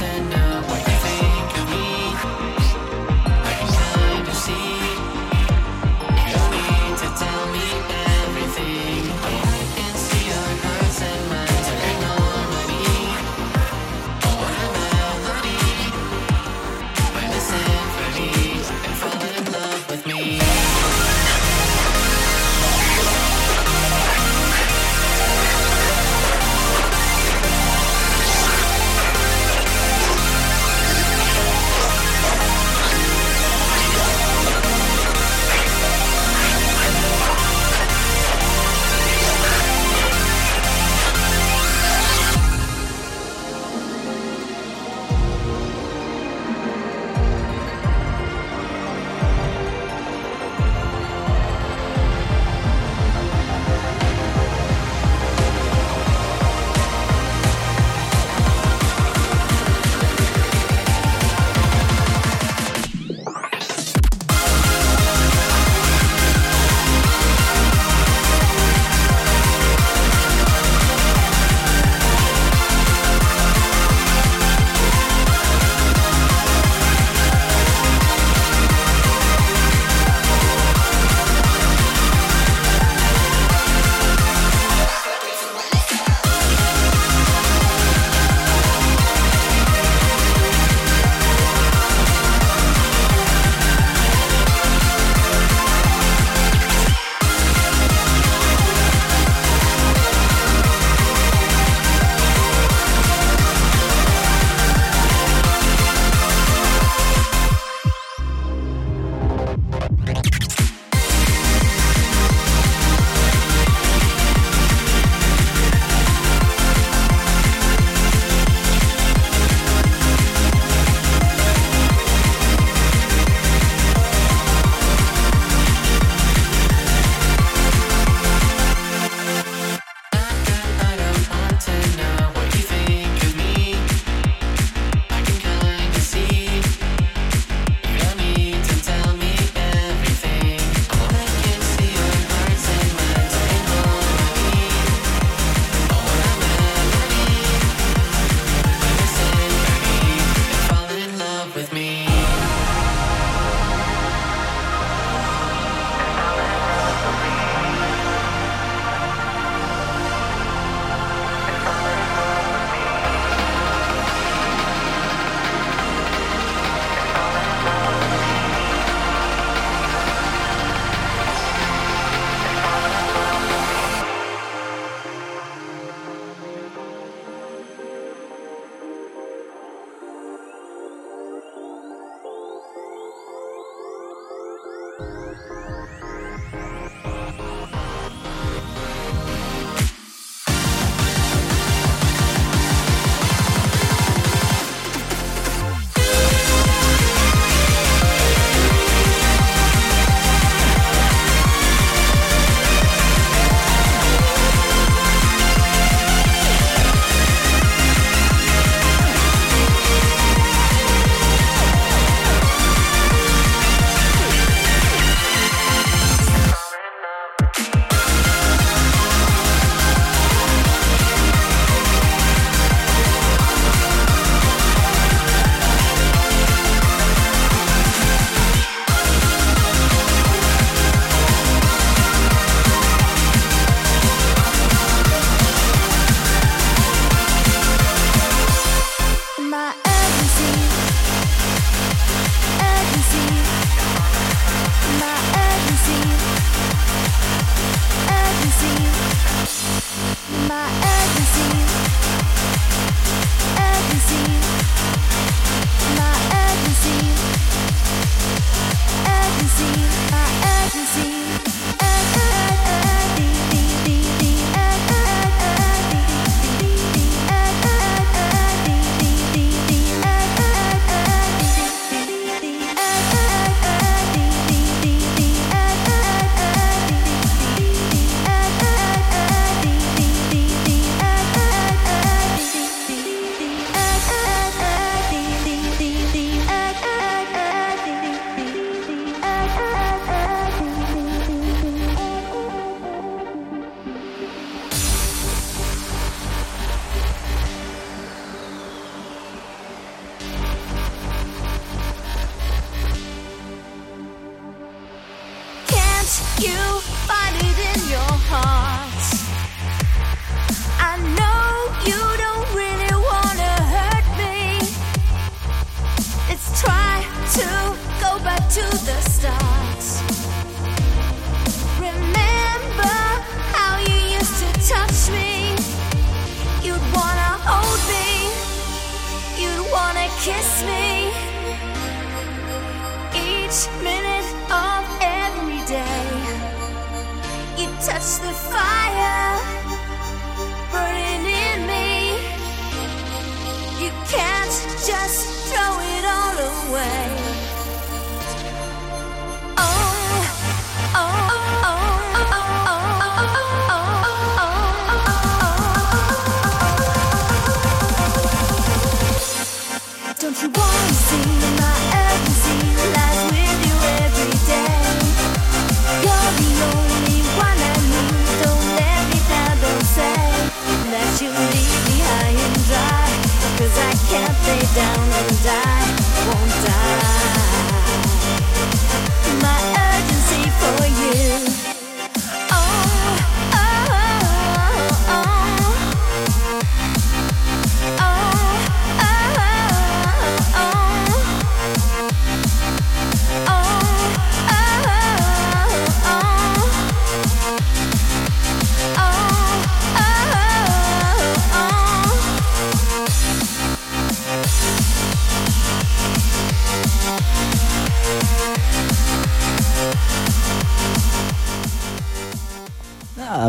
don't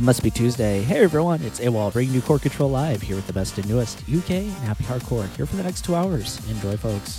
Must Be Tuesday. Hey everyone, it's AWOL bringing you Core Control Live here with the best and newest UK and happy hardcore. Here for the next two hours. Enjoy, folks.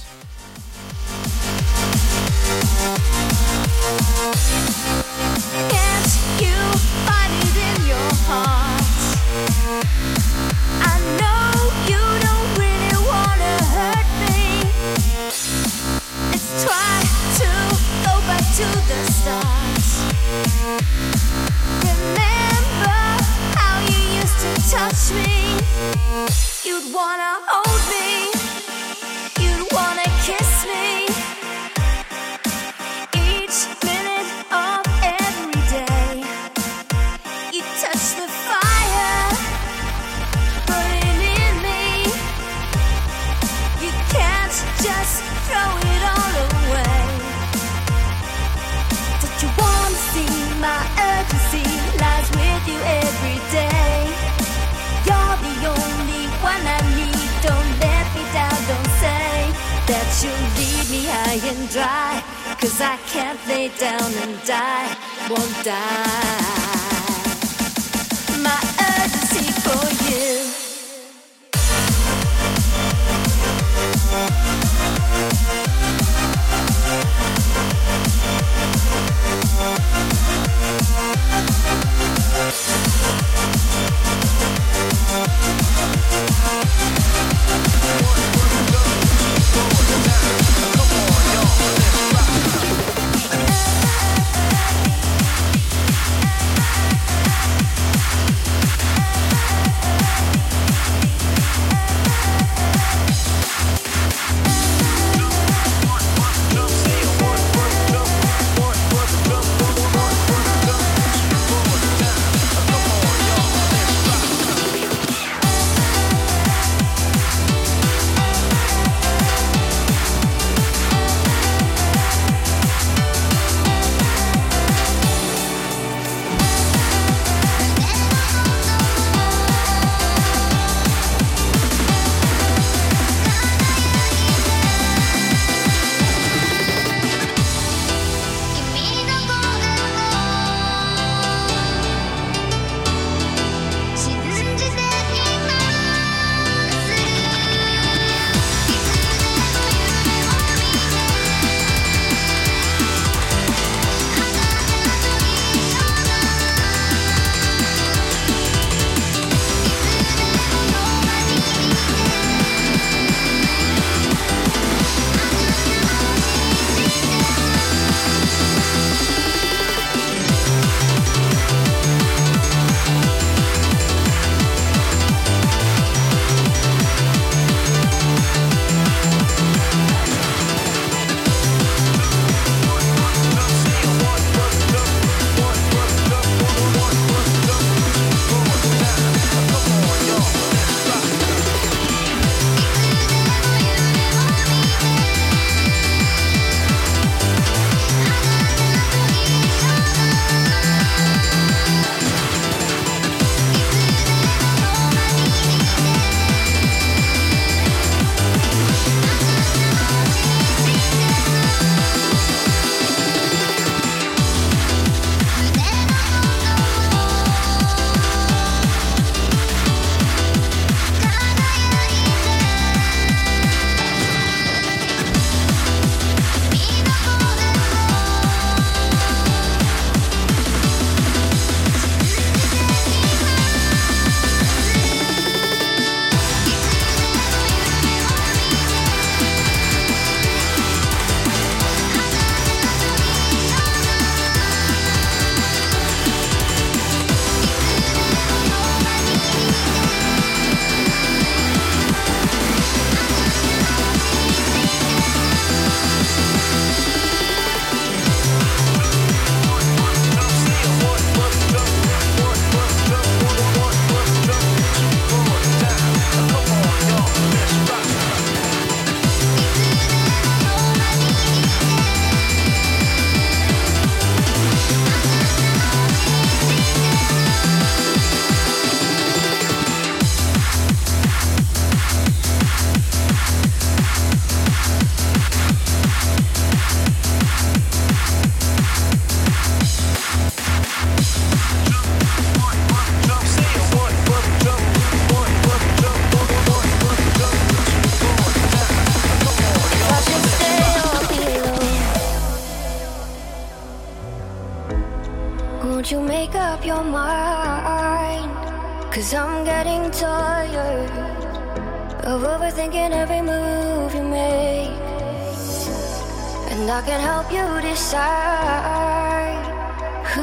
who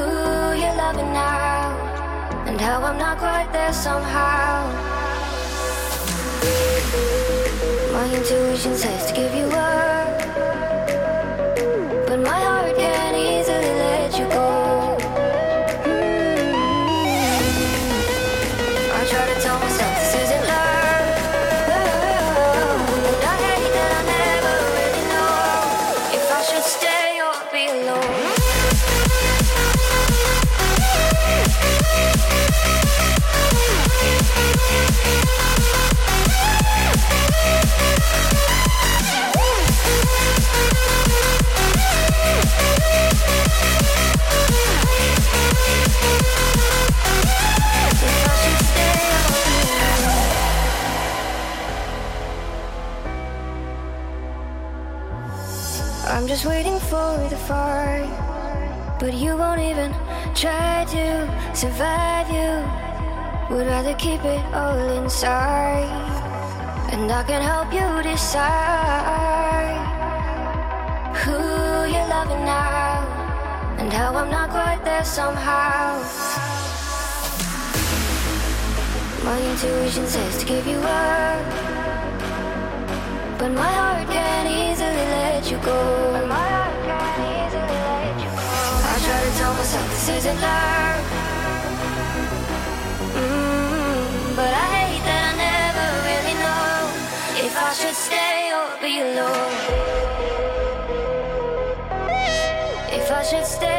you loving now and how I'm not quite there somehow. My intuition says to give you. But you won't even try to survive you. Would rather keep it all inside. And I can help you decide who you're loving now. And how I'm not quite there somehow. My intuition says to give you up. But my heart can't easily let you go. myself this isn't love. Mm, but I hate that I never really know if I should stay or be alone. If I should stay.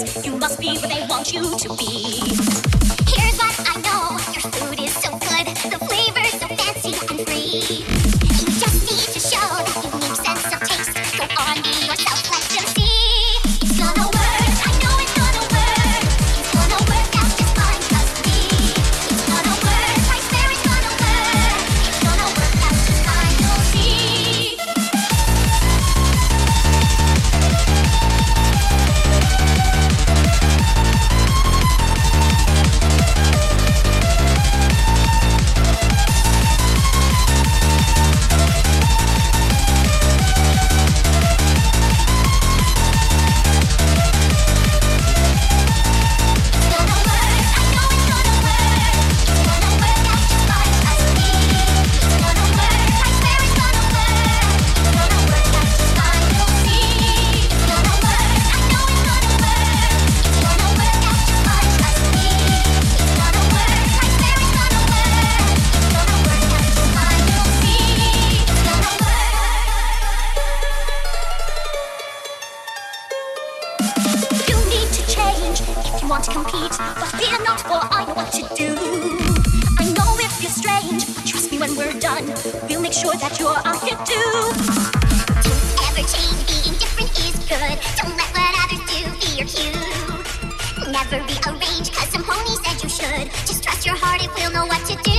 You must be what they want you to be. need. But fear not, for I know what to do. I know if you're strange, but trust me when we're done. We'll make sure that you're on it. Don't ever change, being different is good. Don't let what others do be your cue. Never rearrange, cause some pony said you should. Just trust your heart, it will know what to do.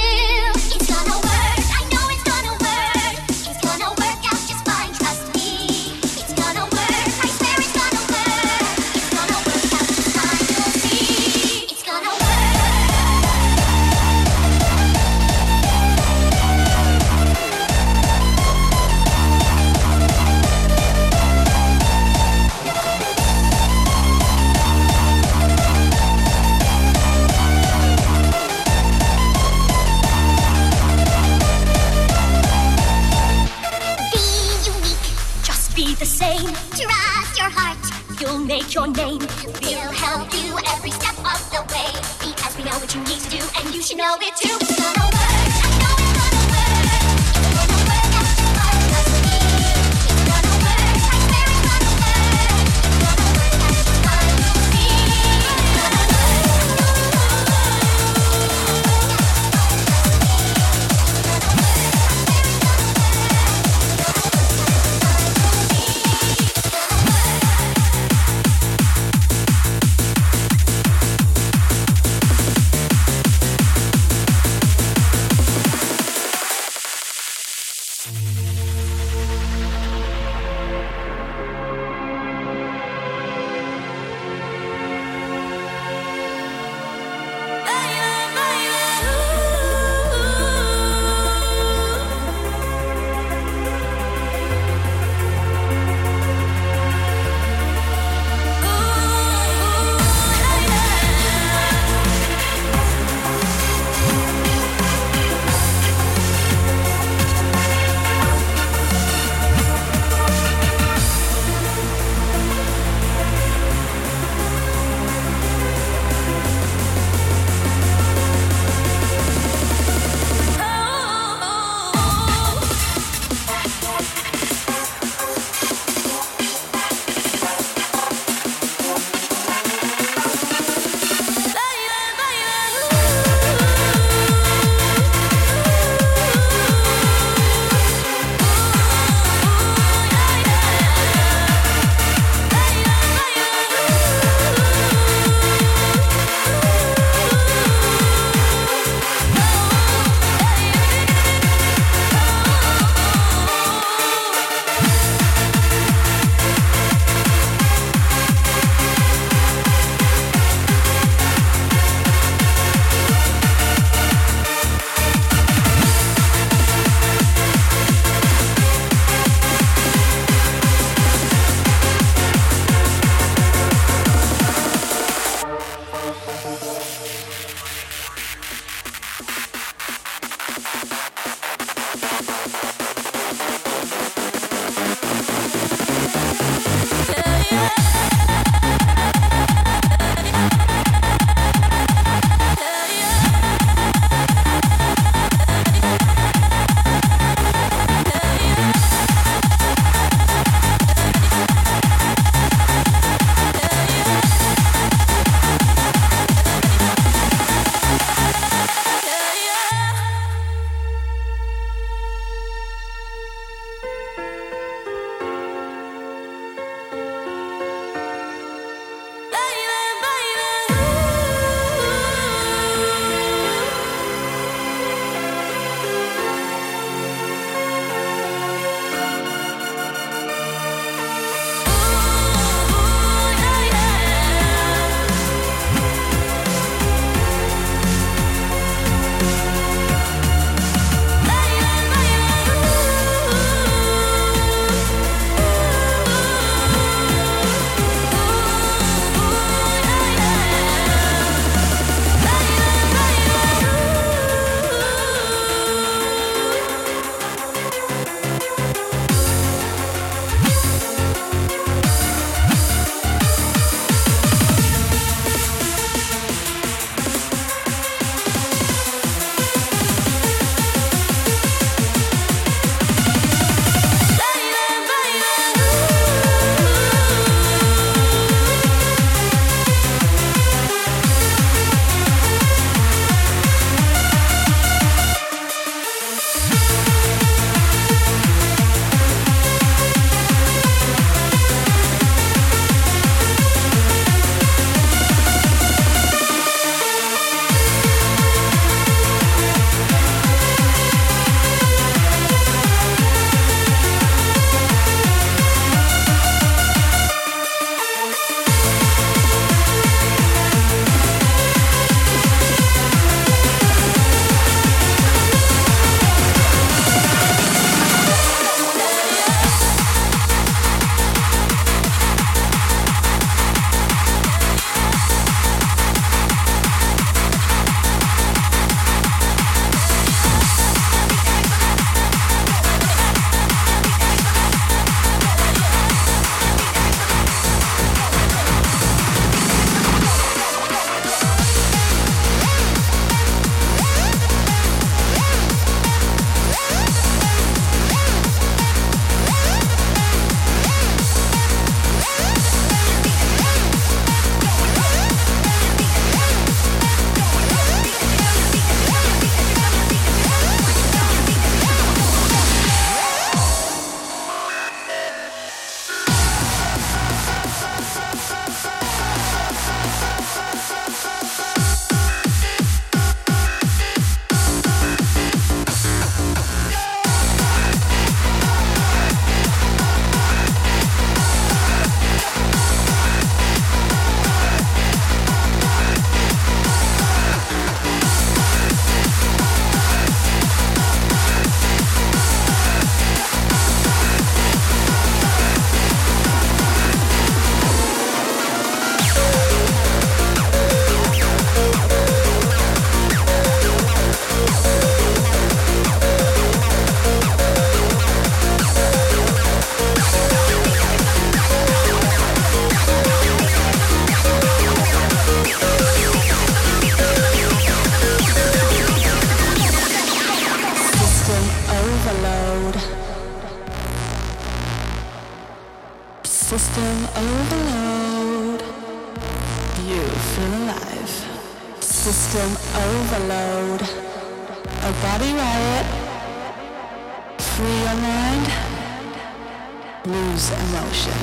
Emotion.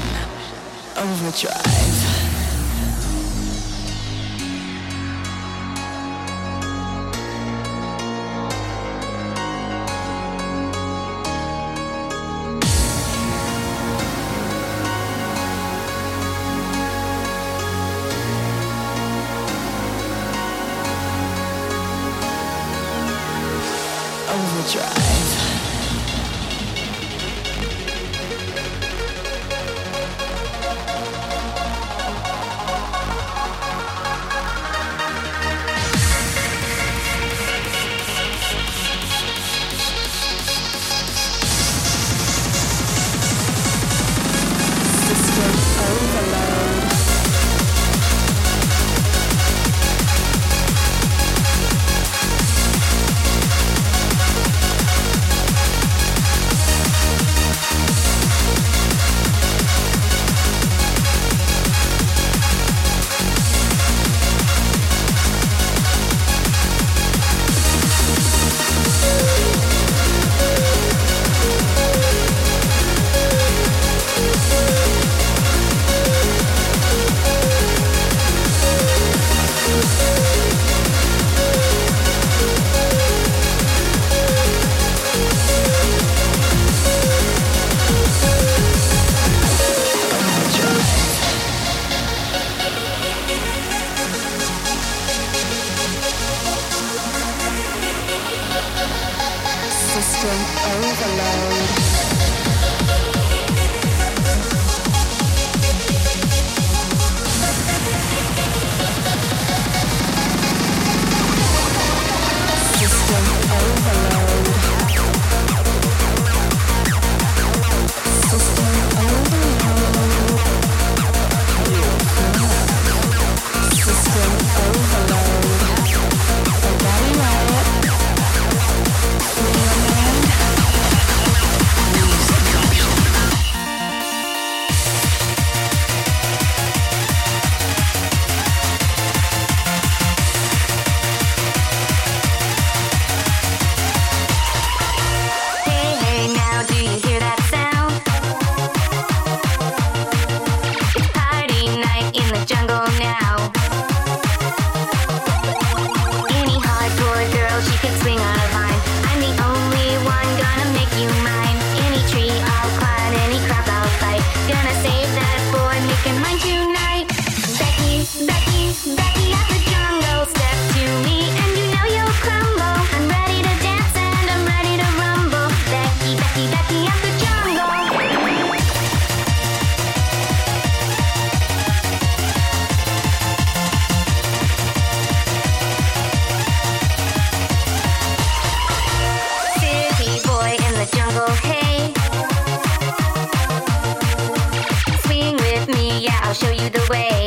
Overdrive. I'll show you the way.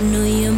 Nu e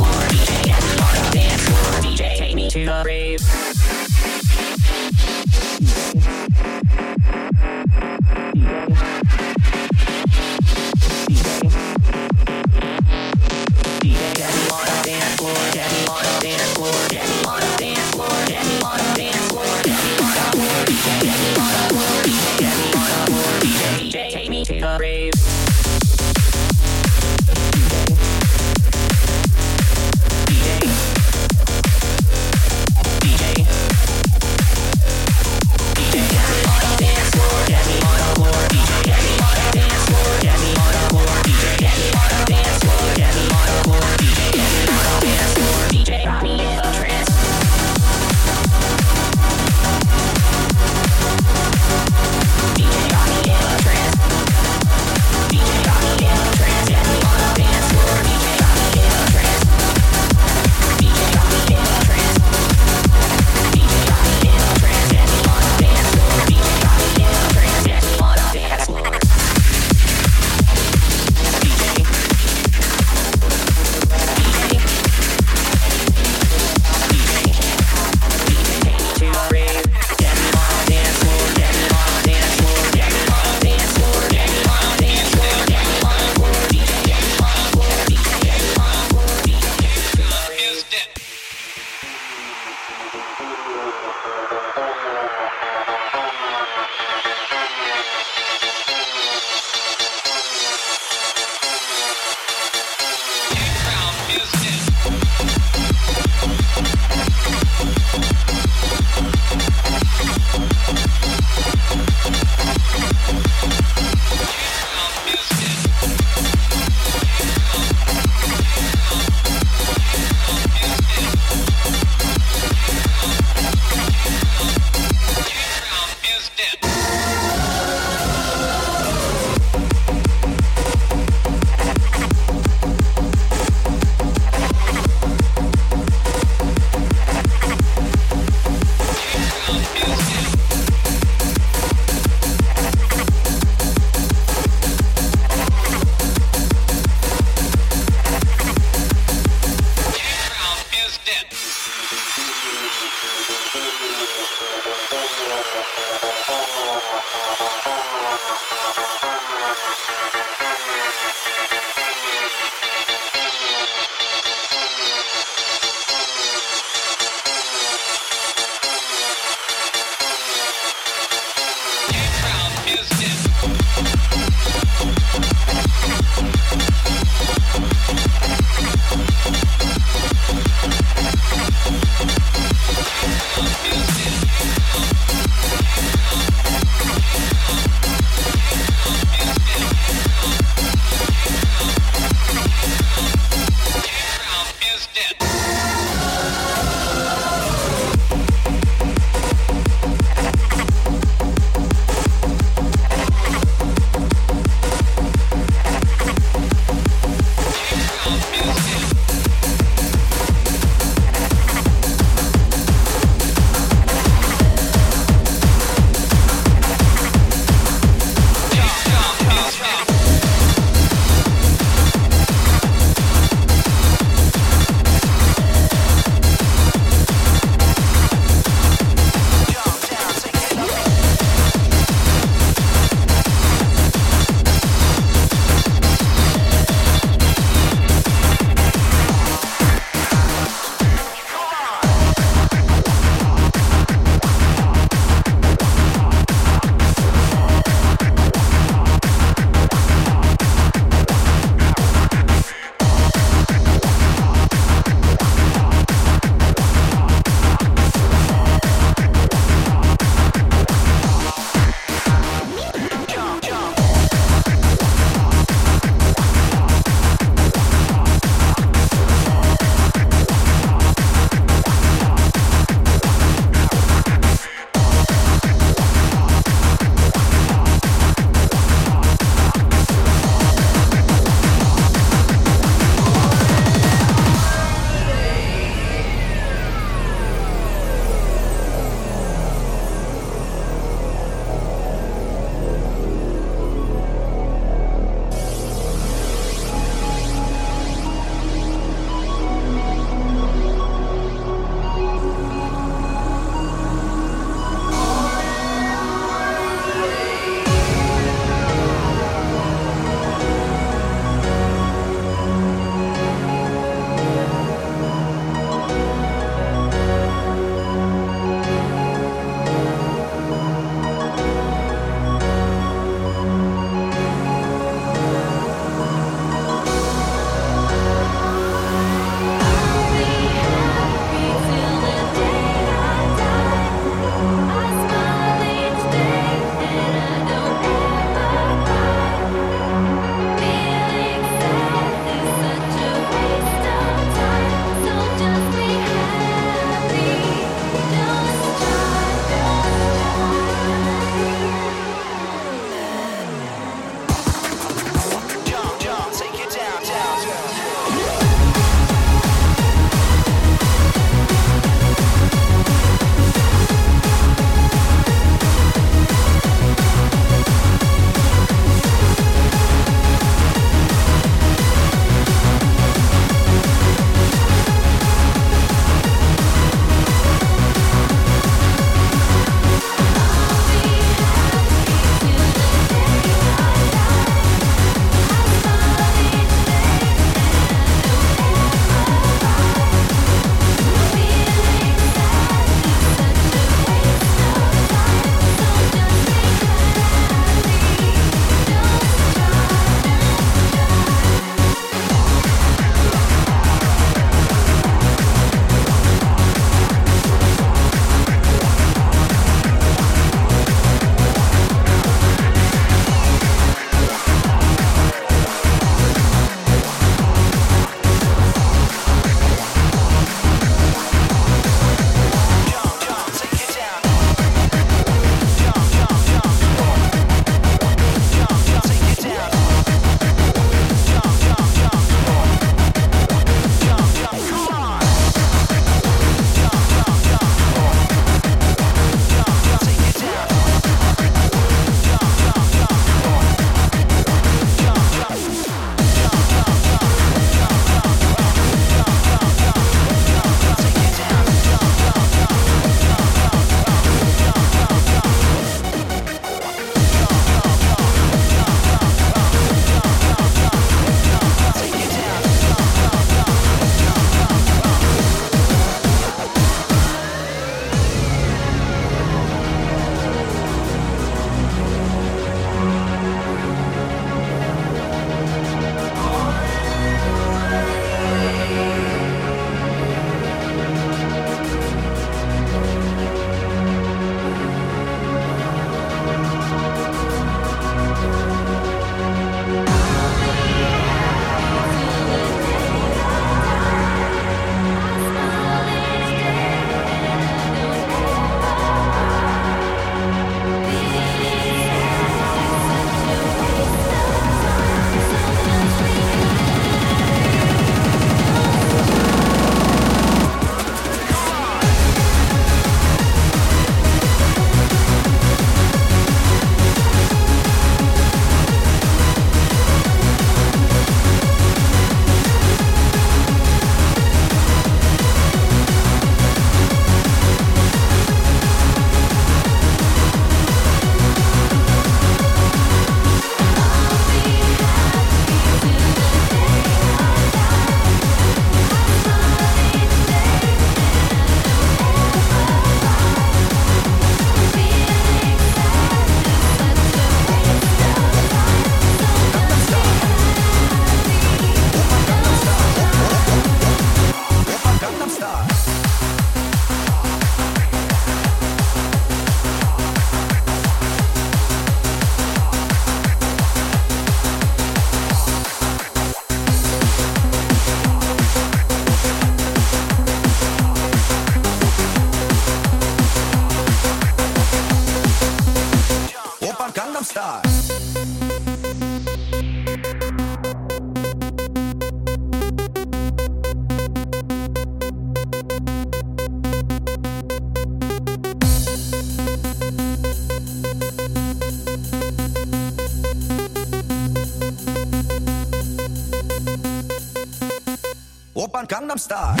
star.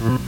Mm-hmm.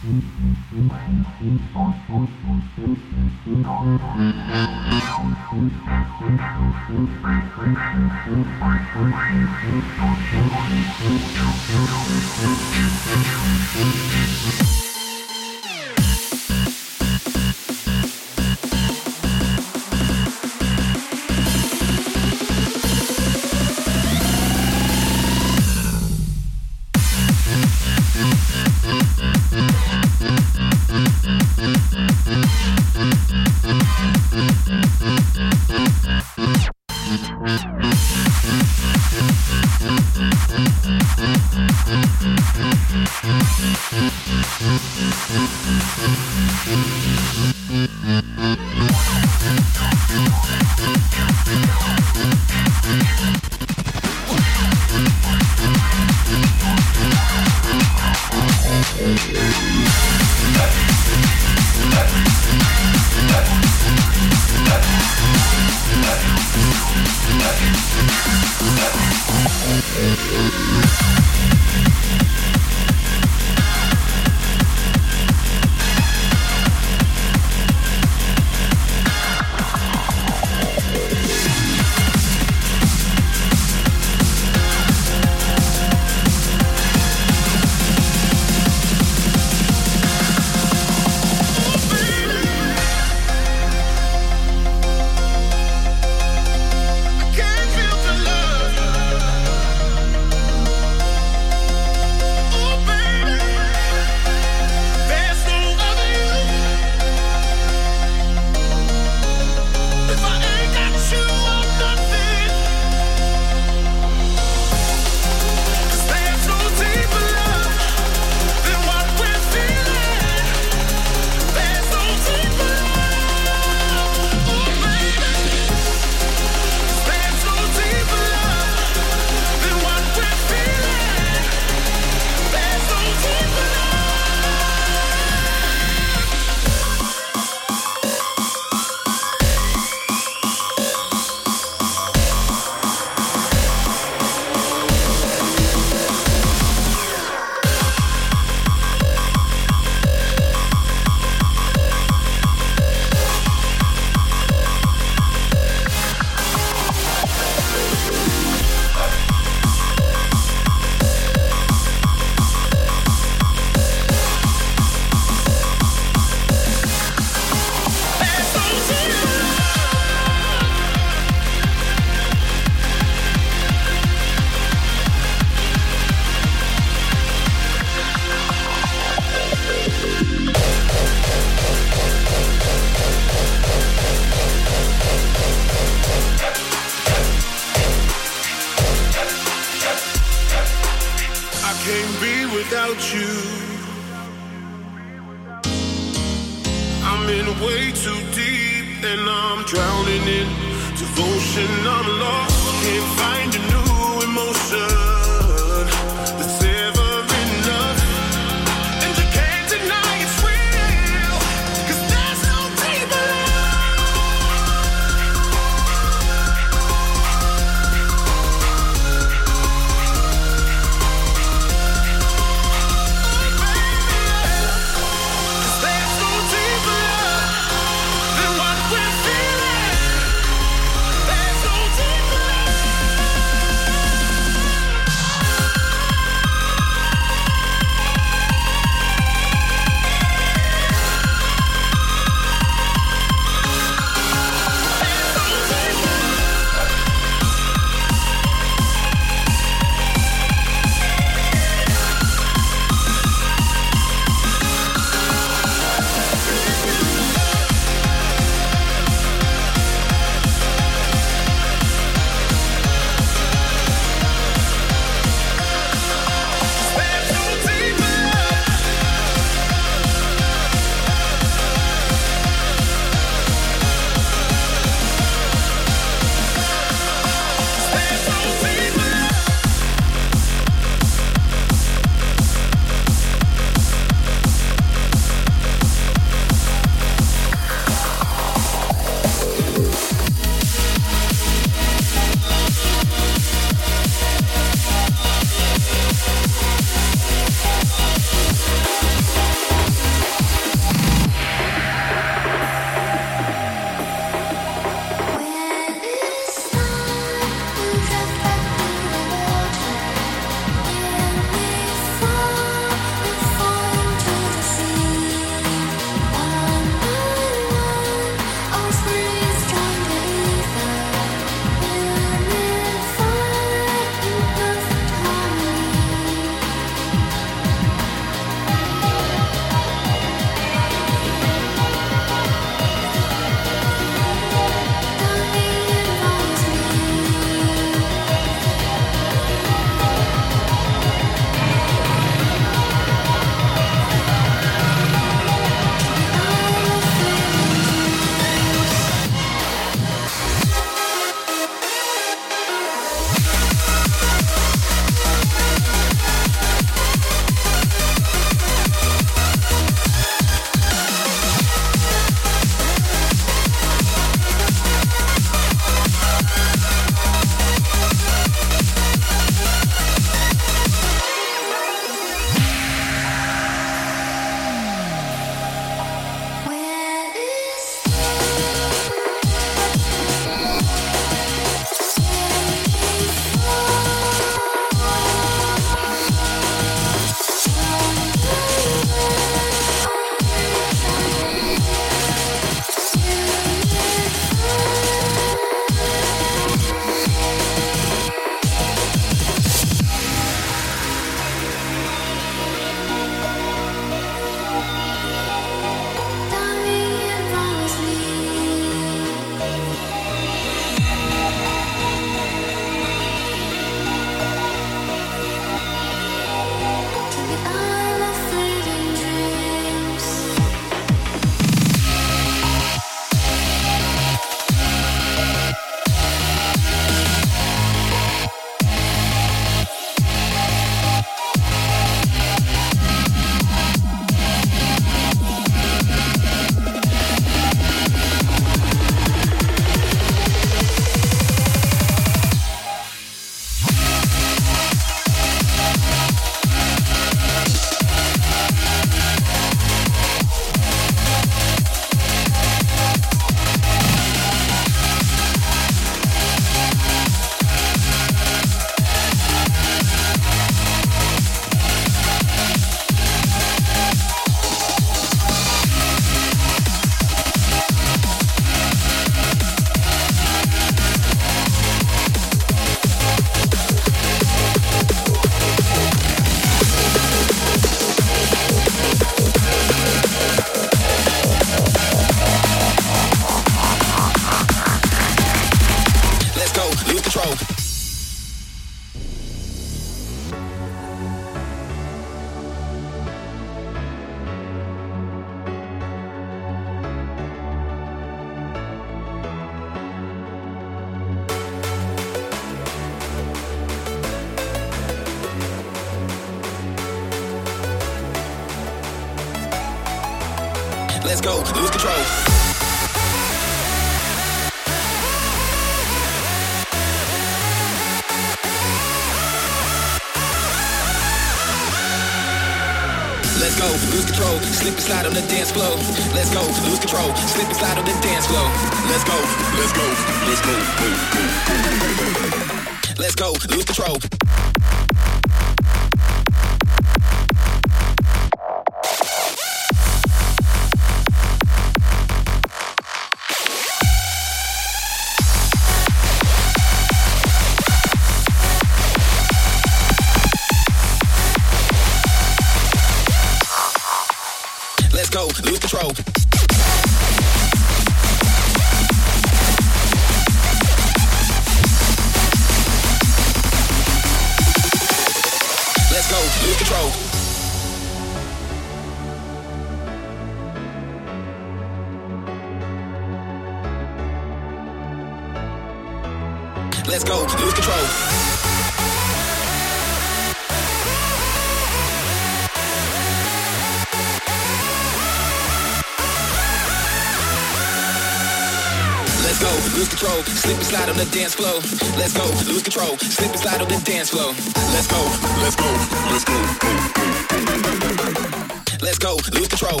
Let's go, let's go, go, go, go, go, go, go. Let's go, lose control.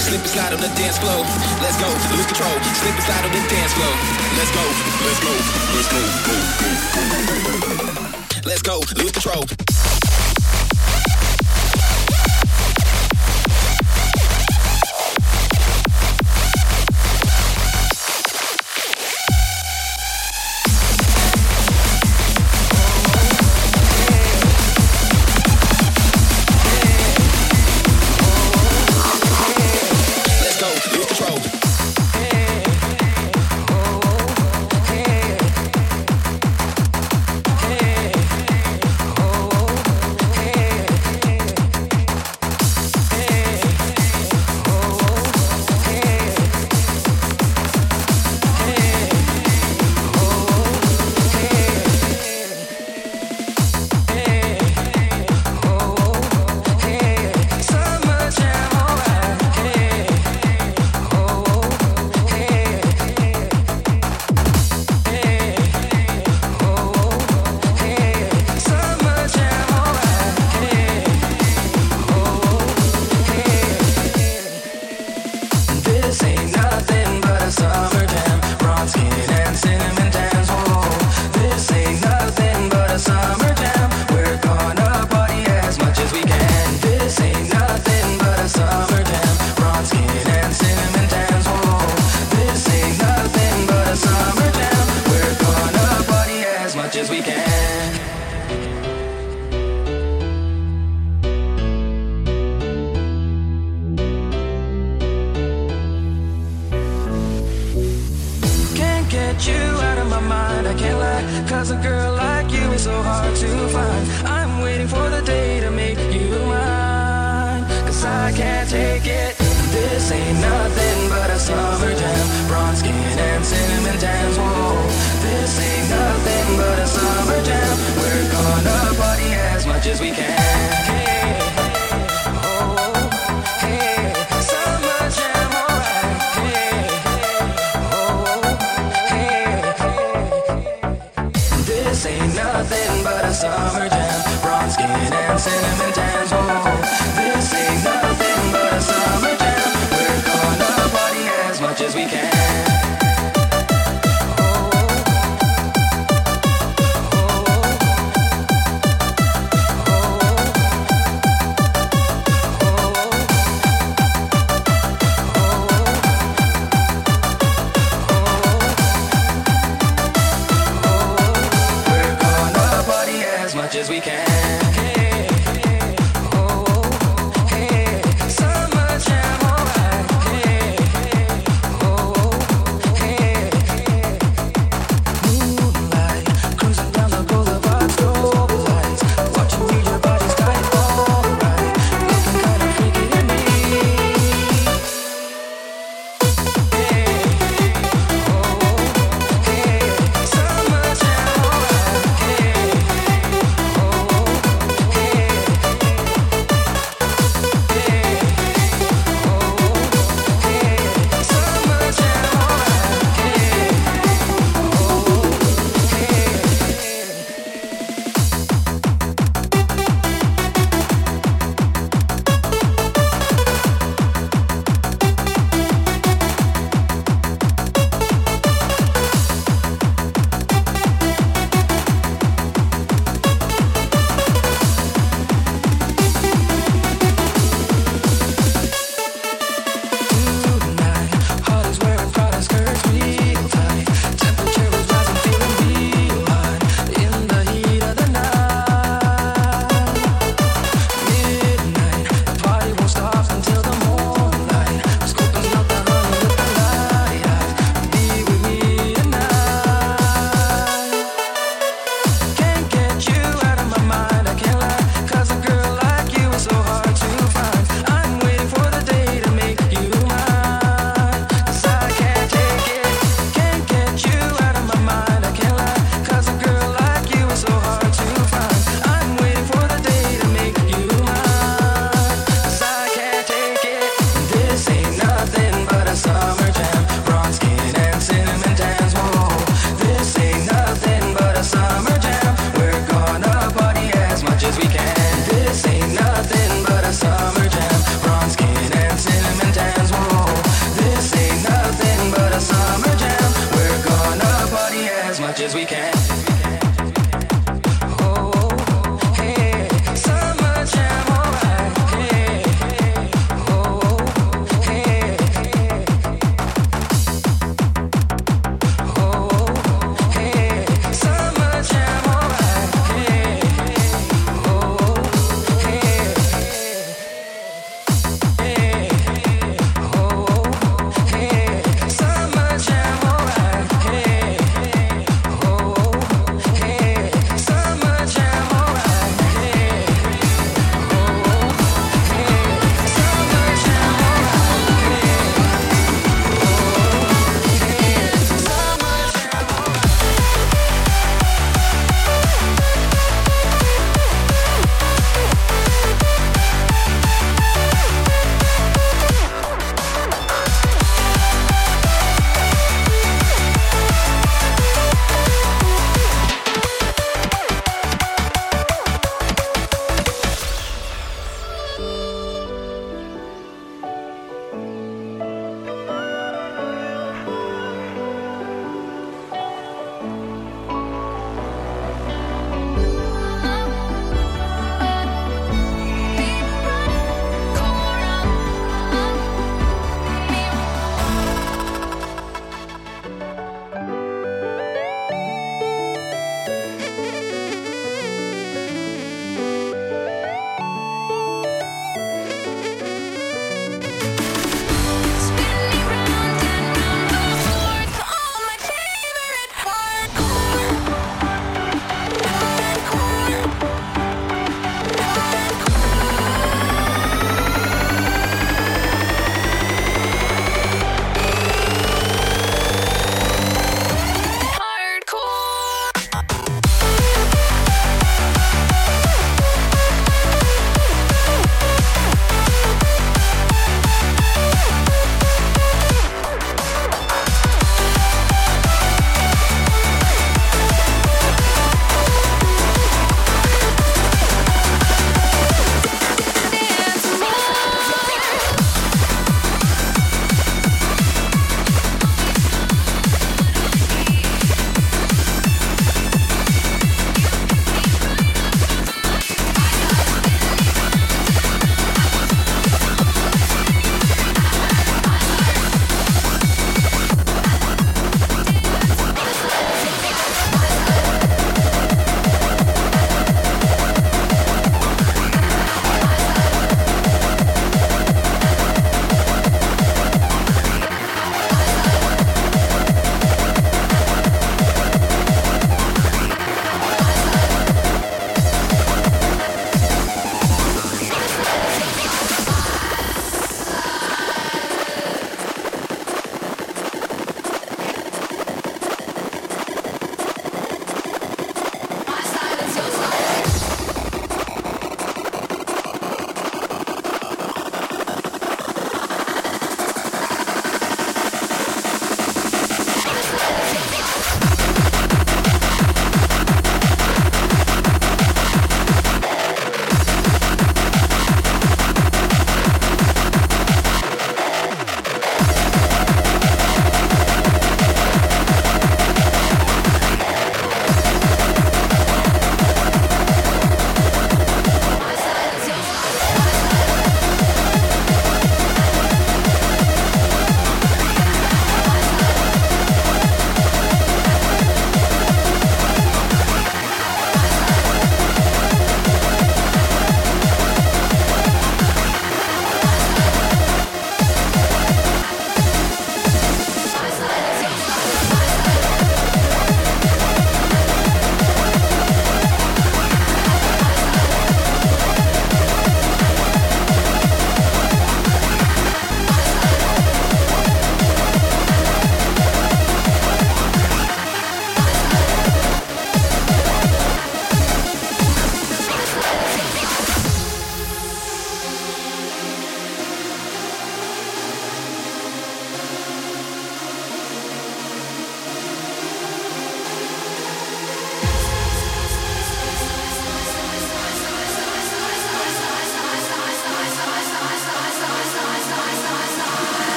Slip and slide on the dance floor. Let's go, lose control. Slip and slide on the dance floor. Let's go, let's go, let's go, go, go, go. Let's go, lose control.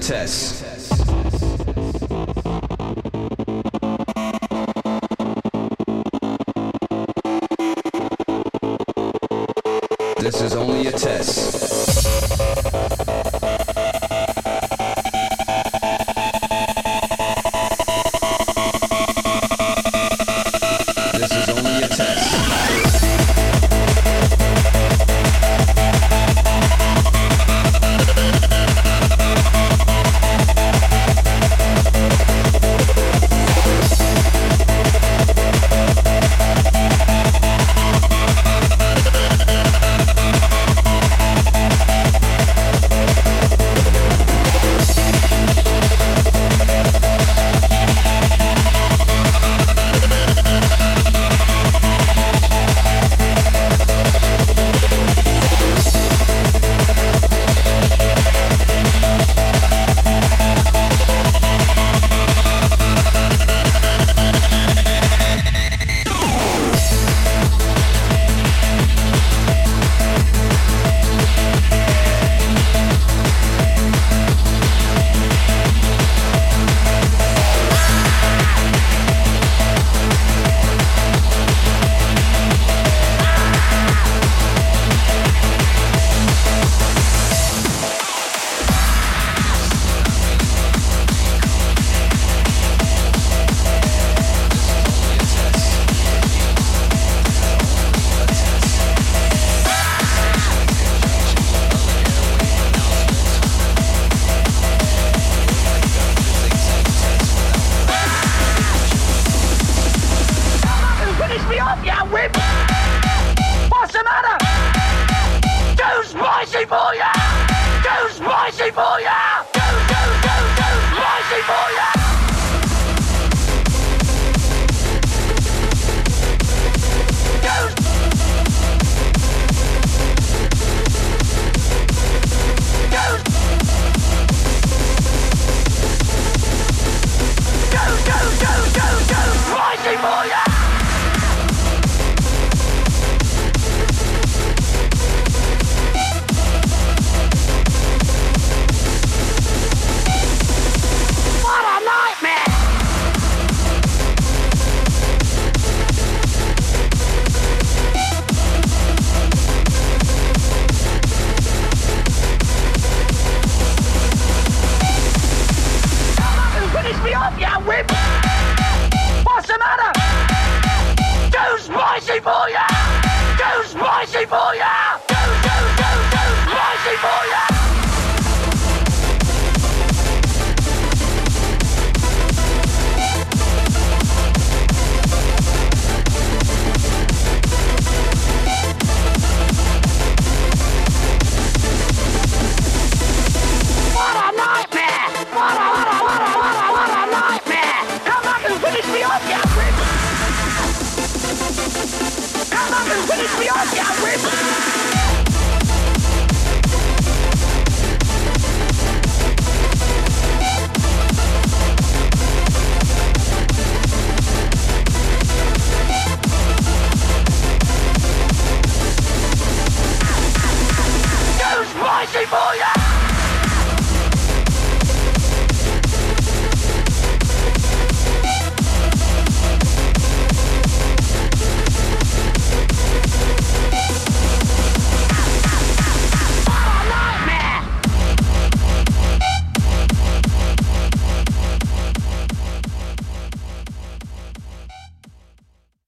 Test.